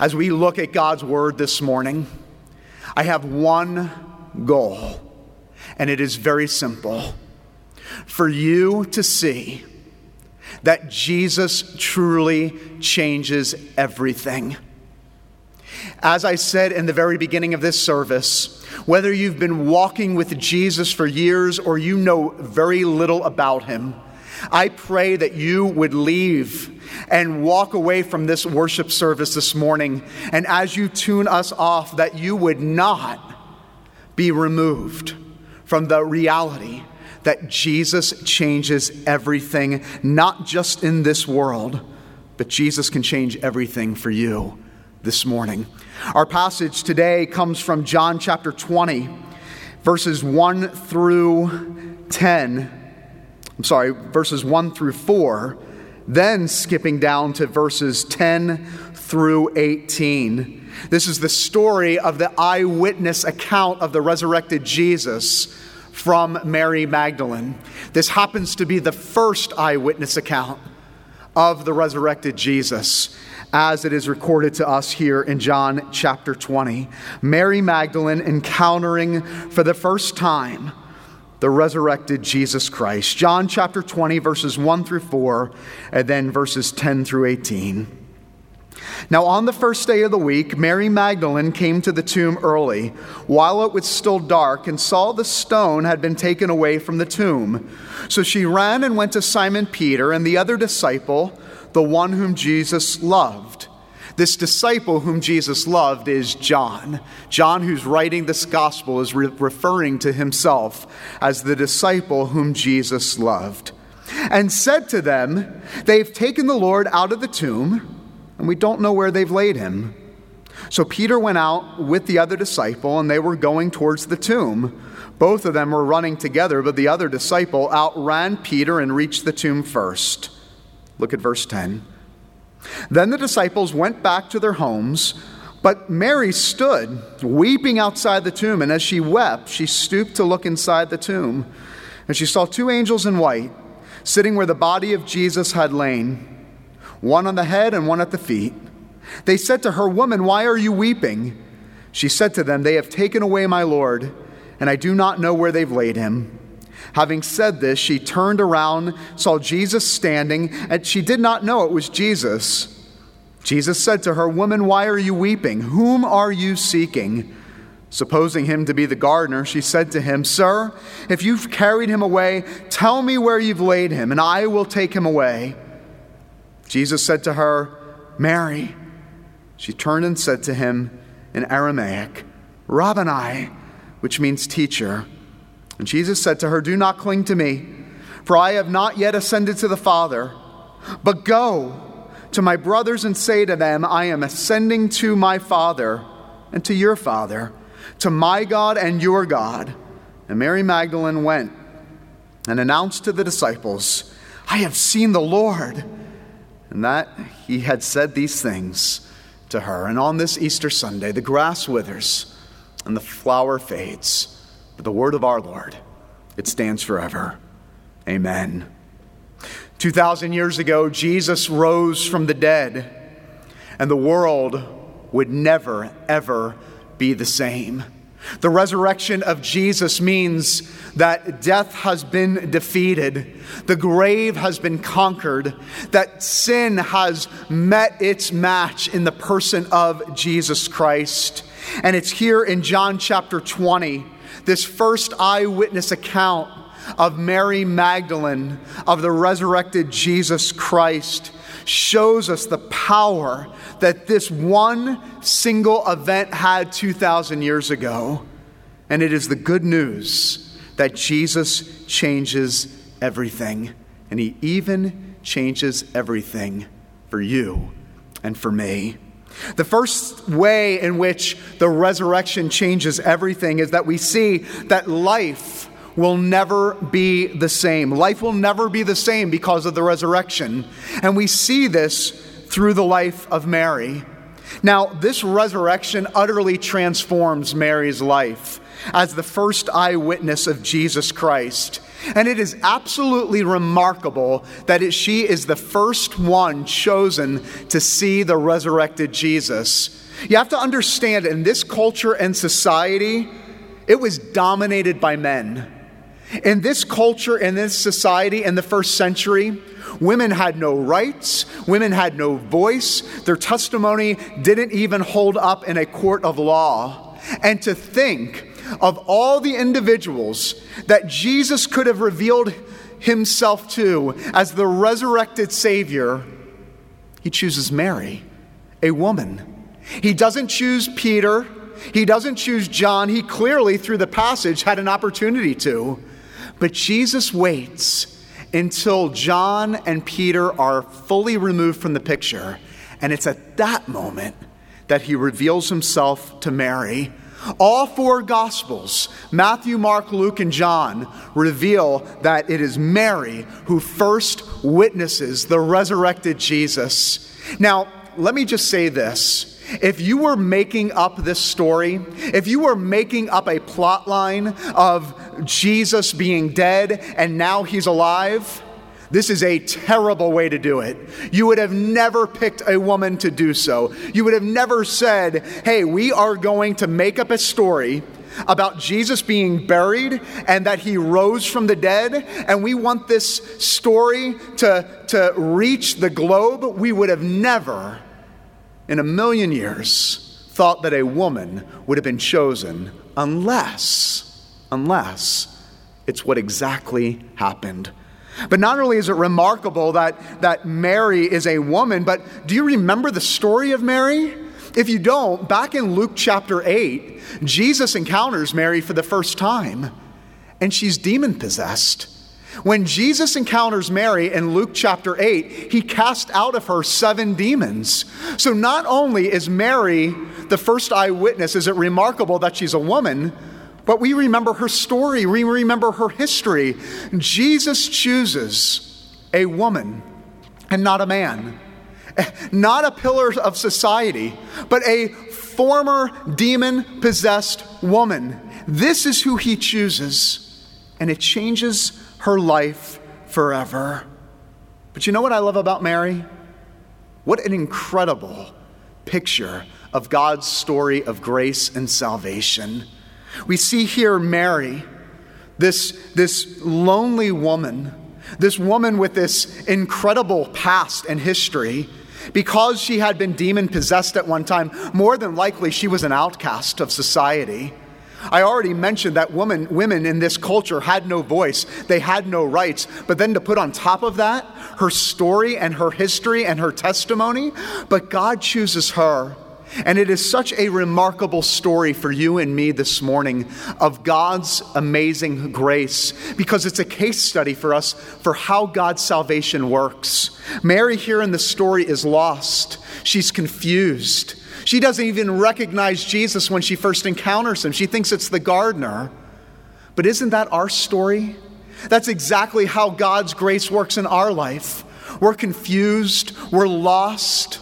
As we look at God's Word this morning, I have one goal, and it is very simple for you to see that Jesus truly changes everything. As I said in the very beginning of this service, whether you've been walking with Jesus for years or you know very little about him, I pray that you would leave and walk away from this worship service this morning. And as you tune us off, that you would not be removed from the reality that Jesus changes everything, not just in this world, but Jesus can change everything for you this morning. Our passage today comes from John chapter 20, verses 1 through 10. I'm sorry, verses 1 through 4, then skipping down to verses 10 through 18. This is the story of the eyewitness account of the resurrected Jesus from Mary Magdalene. This happens to be the first eyewitness account of the resurrected Jesus as it is recorded to us here in John chapter 20. Mary Magdalene encountering for the first time the resurrected Jesus Christ. John chapter 20, verses 1 through 4, and then verses 10 through 18. Now, on the first day of the week, Mary Magdalene came to the tomb early, while it was still dark, and saw the stone had been taken away from the tomb. So she ran and went to Simon Peter and the other disciple, the one whom Jesus loved this disciple whom Jesus loved is John. John, who's writing this gospel, is re- referring to himself as the disciple whom Jesus loved. And said to them, They've taken the Lord out of the tomb, and we don't know where they've laid him. So Peter went out with the other disciple, and they were going towards the tomb. Both of them were running together, but the other disciple outran Peter and reached the tomb first. Look at verse 10. Then the disciples went back to their homes, but Mary stood weeping outside the tomb, and as she wept, she stooped to look inside the tomb. And she saw two angels in white sitting where the body of Jesus had lain, one on the head and one at the feet. They said to her, Woman, why are you weeping? She said to them, They have taken away my Lord, and I do not know where they've laid him. Having said this, she turned around, saw Jesus standing, and she did not know it was Jesus. Jesus said to her, Woman, why are you weeping? Whom are you seeking? Supposing him to be the gardener, she said to him, Sir, if you've carried him away, tell me where you've laid him, and I will take him away. Jesus said to her, Mary. She turned and said to him in Aramaic, Rabboni, which means teacher. And Jesus said to her, Do not cling to me, for I have not yet ascended to the Father, but go to my brothers and say to them, I am ascending to my Father and to your Father, to my God and your God. And Mary Magdalene went and announced to the disciples, I have seen the Lord. And that he had said these things to her. And on this Easter Sunday, the grass withers and the flower fades but the word of our Lord, it stands forever. Amen. 2,000 years ago, Jesus rose from the dead, and the world would never, ever be the same. The resurrection of Jesus means that death has been defeated, the grave has been conquered, that sin has met its match in the person of Jesus Christ. And it's here in John chapter 20 this first eyewitness account of Mary Magdalene, of the resurrected Jesus Christ, shows us the power that this one single event had 2,000 years ago. And it is the good news that Jesus changes everything. And he even changes everything for you and for me. The first way in which the resurrection changes everything is that we see that life will never be the same. Life will never be the same because of the resurrection. And we see this through the life of Mary. Now, this resurrection utterly transforms Mary's life as the first eyewitness of Jesus Christ. And it is absolutely remarkable that it, she is the first one chosen to see the resurrected Jesus. You have to understand, in this culture and society, it was dominated by men. In this culture, in this society, in the first century, women had no rights, women had no voice, their testimony didn't even hold up in a court of law. And to think of all the individuals that Jesus could have revealed himself to as the resurrected Savior, he chooses Mary, a woman. He doesn't choose Peter. He doesn't choose John. He clearly, through the passage, had an opportunity to. But Jesus waits until John and Peter are fully removed from the picture. And it's at that moment that he reveals himself to Mary all four Gospels, Matthew, Mark, Luke, and John, reveal that it is Mary who first witnesses the resurrected Jesus. Now, let me just say this. If you were making up this story, if you were making up a plot line of Jesus being dead and now he's alive, this is a terrible way to do it. You would have never picked a woman to do so. You would have never said, hey, we are going to make up a story about Jesus being buried and that he rose from the dead, and we want this story to, to reach the globe. We would have never, in a million years, thought that a woman would have been chosen unless, unless it's what exactly happened but not only is it remarkable that, that Mary is a woman, but do you remember the story of Mary? If you don't, back in Luke chapter 8, Jesus encounters Mary for the first time, and she's demon possessed. When Jesus encounters Mary in Luke chapter 8, he cast out of her seven demons. So not only is Mary the first eyewitness, is it remarkable that she's a woman, but we remember her story, we remember her history. Jesus chooses a woman and not a man, not a pillar of society, but a former demon possessed woman. This is who he chooses, and it changes her life forever. But you know what I love about Mary? What an incredible picture of God's story of grace and salvation. We see here Mary, this, this lonely woman, this woman with this incredible past and history. Because she had been demon possessed at one time, more than likely she was an outcast of society. I already mentioned that woman, women in this culture had no voice, they had no rights. But then to put on top of that her story and her history and her testimony, but God chooses her and it is such a remarkable story for you and me this morning of God's amazing grace because it's a case study for us for how God's salvation works. Mary, here in the story, is lost. She's confused. She doesn't even recognize Jesus when she first encounters him. She thinks it's the gardener. But isn't that our story? That's exactly how God's grace works in our life. We're confused, we're lost.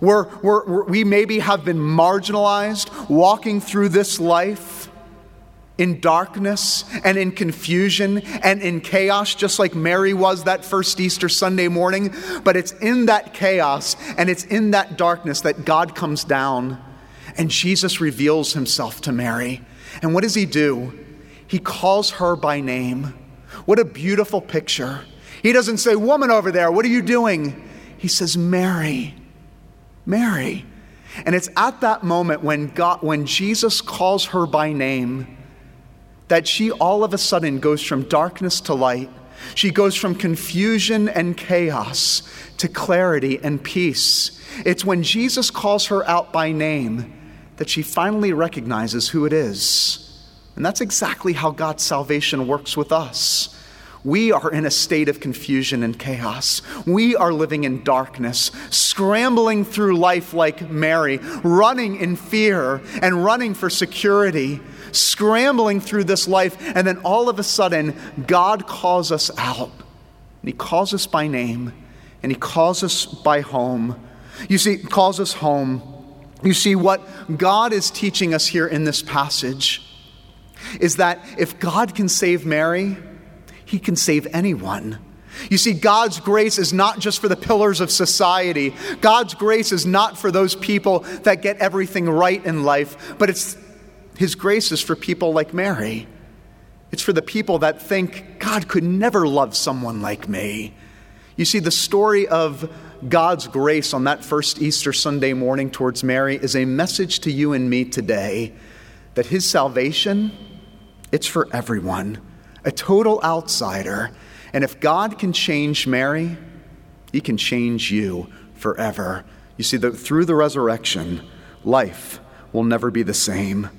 We're, we're, we maybe have been marginalized, walking through this life in darkness and in confusion and in chaos, just like Mary was that first Easter Sunday morning. But it's in that chaos and it's in that darkness that God comes down and Jesus reveals himself to Mary. And what does he do? He calls her by name. What a beautiful picture. He doesn't say, Woman over there, what are you doing? He says, Mary. Mary. And it's at that moment when, God, when Jesus calls her by name that she all of a sudden goes from darkness to light. She goes from confusion and chaos to clarity and peace. It's when Jesus calls her out by name that she finally recognizes who it is. And that's exactly how God's salvation works with us. We are in a state of confusion and chaos. We are living in darkness, scrambling through life like Mary, running in fear and running for security, scrambling through this life. And then all of a sudden, God calls us out. And He calls us by name, and He calls us by home. You see, calls us home. You see, what God is teaching us here in this passage is that if God can save Mary, he can save anyone. You see, God's grace is not just for the pillars of society. God's grace is not for those people that get everything right in life, but it's His grace is for people like Mary. It's for the people that think God could never love someone like me. You see, the story of God's grace on that first Easter Sunday morning towards Mary is a message to you and me today that His salvation, it's for everyone, a total outsider. And if God can change Mary, He can change you forever. You see, the, through the resurrection, life will never be the same.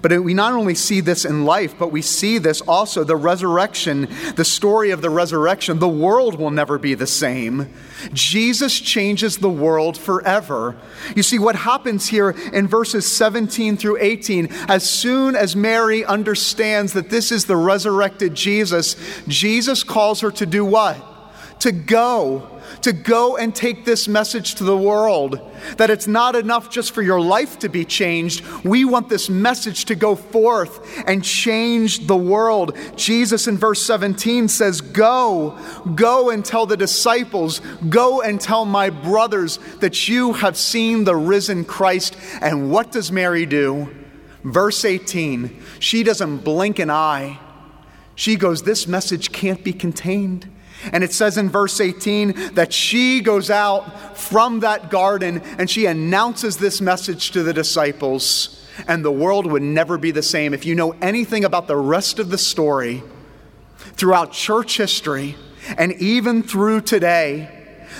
But we not only see this in life, but we see this also the resurrection, the story of the resurrection. The world will never be the same. Jesus changes the world forever. You see, what happens here in verses 17 through 18, as soon as Mary understands that this is the resurrected Jesus, Jesus calls her to do what? To go to go and take this message to the world that it's not enough just for your life to be changed. We want this message to go forth and change the world. Jesus in verse 17 says, Go, go and tell the disciples, go and tell my brothers that you have seen the risen Christ. And what does Mary do? Verse 18, she doesn't blink an eye. She goes, This message can't be contained. And it says in verse 18 that she goes out from that garden and she announces this message to the disciples, and the world would never be the same. If you know anything about the rest of the story, throughout church history, and even through today,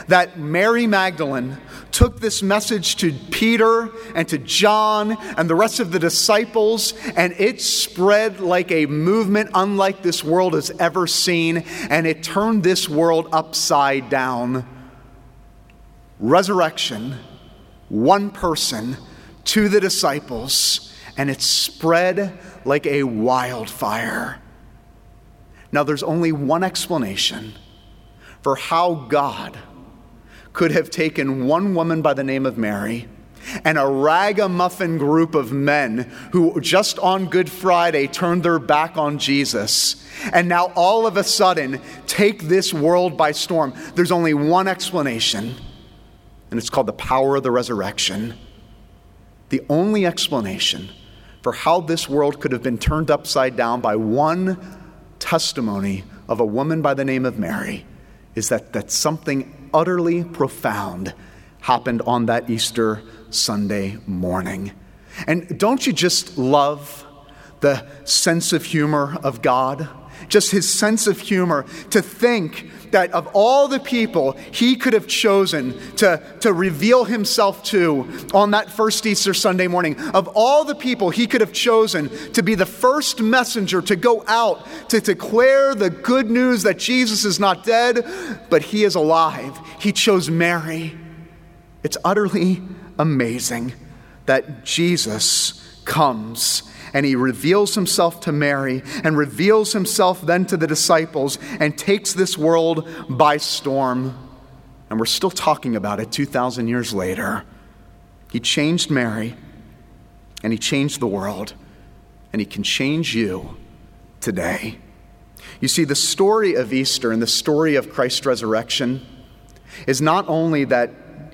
that Mary Magdalene took this message to Peter and to John and the rest of the disciples, and it spread like a movement unlike this world has ever seen, and it turned this world upside down. Resurrection, one person to the disciples, and it spread like a wildfire. Now, there's only one explanation for how God could have taken one woman by the name of Mary and a ragamuffin group of men who just on Good Friday turned their back on Jesus and now all of a sudden take this world by storm. There's only one explanation, and it's called the power of the resurrection. The only explanation for how this world could have been turned upside down by one testimony of a woman by the name of Mary is that, that something utterly profound happened on that Easter Sunday morning. And don't you just love the sense of humor of God? Just his sense of humor to think that of all the people he could have chosen to, to reveal himself to on that first Easter Sunday morning, of all the people he could have chosen to be the first messenger to go out to declare the good news that Jesus is not dead, but he is alive, he chose Mary. It's utterly amazing that Jesus comes and he reveals himself to Mary and reveals himself then to the disciples and takes this world by storm. And we're still talking about it 2,000 years later. He changed Mary and he changed the world, and he can change you today. You see, the story of Easter and the story of Christ's resurrection is not only that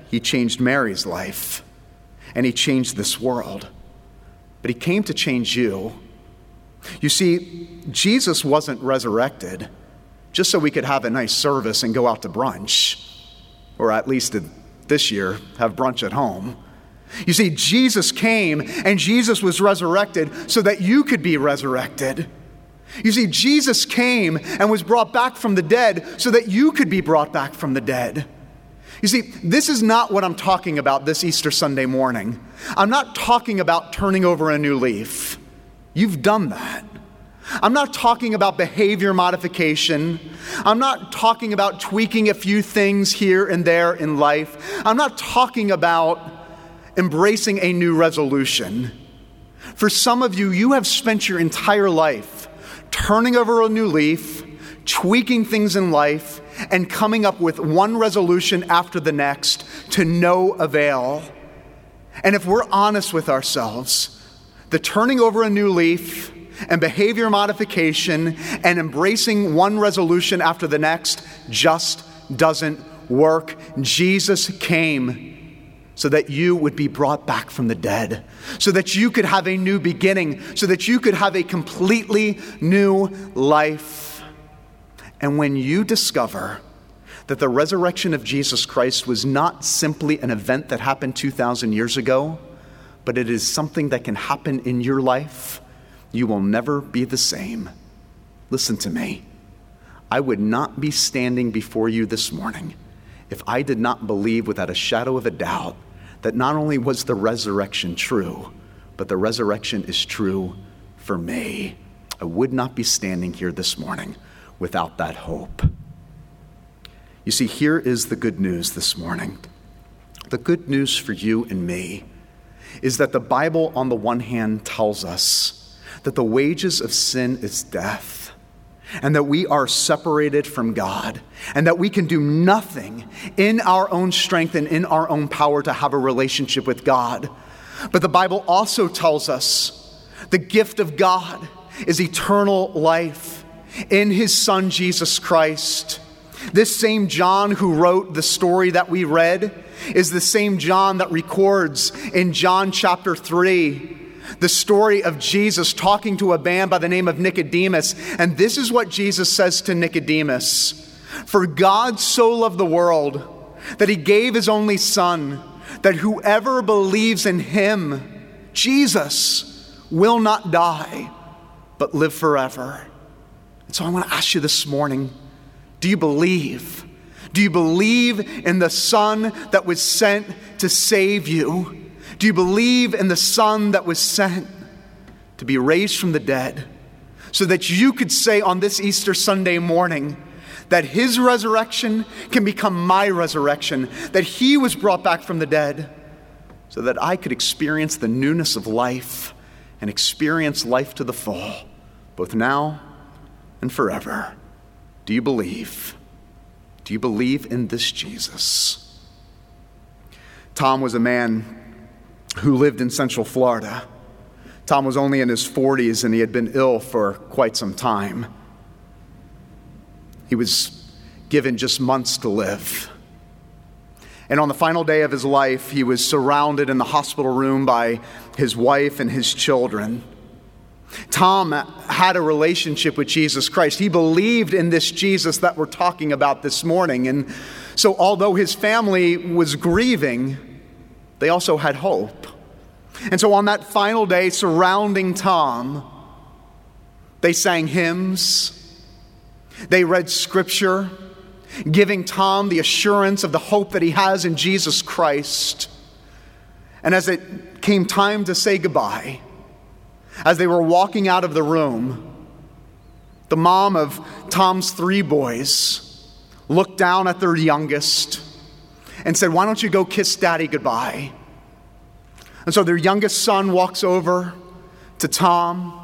he changed Mary's life and he changed this world but he came to change you. You see, Jesus wasn't resurrected just so we could have a nice service and go out to brunch, or at least this year, have brunch at home. You see, Jesus came and Jesus was resurrected so that you could be resurrected. You see, Jesus came and was brought back from the dead so that you could be brought back from the dead. You see, this is not what I'm talking about this Easter Sunday morning. I'm not talking about turning over a new leaf. You've done that. I'm not talking about behavior modification. I'm not talking about tweaking a few things here and there in life. I'm not talking about embracing a new resolution. For some of you, you have spent your entire life turning over a new leaf, tweaking things in life, and coming up with one resolution after the next to no avail. And if we're honest with ourselves, the turning over a new leaf and behavior modification and embracing one resolution after the next just doesn't work. Jesus came so that you would be brought back from the dead, so that you could have a new beginning, so that you could have a completely new life. And when you discover that the resurrection of Jesus Christ was not simply an event that happened 2,000 years ago, but it is something that can happen in your life, you will never be the same. Listen to me. I would not be standing before you this morning if I did not believe without a shadow of a doubt that not only was the resurrection true, but the resurrection is true for me. I would not be standing here this morning without that hope. You see, here is the good news this morning. The good news for you and me is that the Bible, on the one hand, tells us that the wages of sin is death, and that we are separated from God, and that we can do nothing in our own strength and in our own power to have a relationship with God. But the Bible also tells us the gift of God is eternal life in His Son, Jesus Christ. This same John who wrote the story that we read is the same John that records in John chapter 3 the story of Jesus talking to a man by the name of Nicodemus. And this is what Jesus says to Nicodemus For God so loved the world that he gave his only Son, that whoever believes in him, Jesus, will not die, but live forever. So I want to ask you this morning do you believe? Do you believe in the Son that was sent to save you? Do you believe in the Son that was sent to be raised from the dead so that you could say on this Easter Sunday morning that his resurrection can become my resurrection, that he was brought back from the dead so that I could experience the newness of life and experience life to the full, both now and forever? Do you believe? Do you believe in this Jesus? Tom was a man who lived in Central Florida. Tom was only in his 40s and he had been ill for quite some time. He was given just months to live. And on the final day of his life, he was surrounded in the hospital room by his wife and his children. Tom had a relationship with Jesus Christ. He believed in this Jesus that we're talking about this morning. And so, although his family was grieving, they also had hope. And so, on that final day surrounding Tom, they sang hymns, they read scripture, giving Tom the assurance of the hope that he has in Jesus Christ. And as it came time to say goodbye, as they were walking out of the room, the mom of Tom's three boys looked down at their youngest and said, Why don't you go kiss daddy goodbye? And so their youngest son walks over to Tom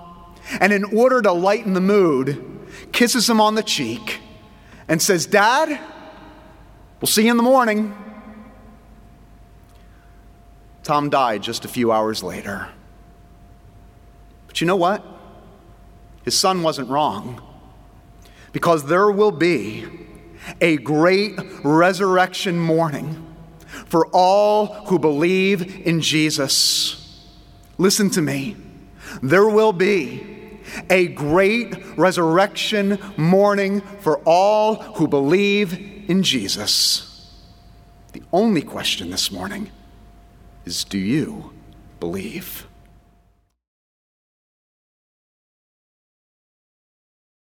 and, in order to lighten the mood, kisses him on the cheek and says, Dad, we'll see you in the morning. Tom died just a few hours later. But you know what? His son wasn't wrong. Because there will be a great resurrection morning for all who believe in Jesus. Listen to me. There will be a great resurrection morning for all who believe in Jesus. The only question this morning is do you believe?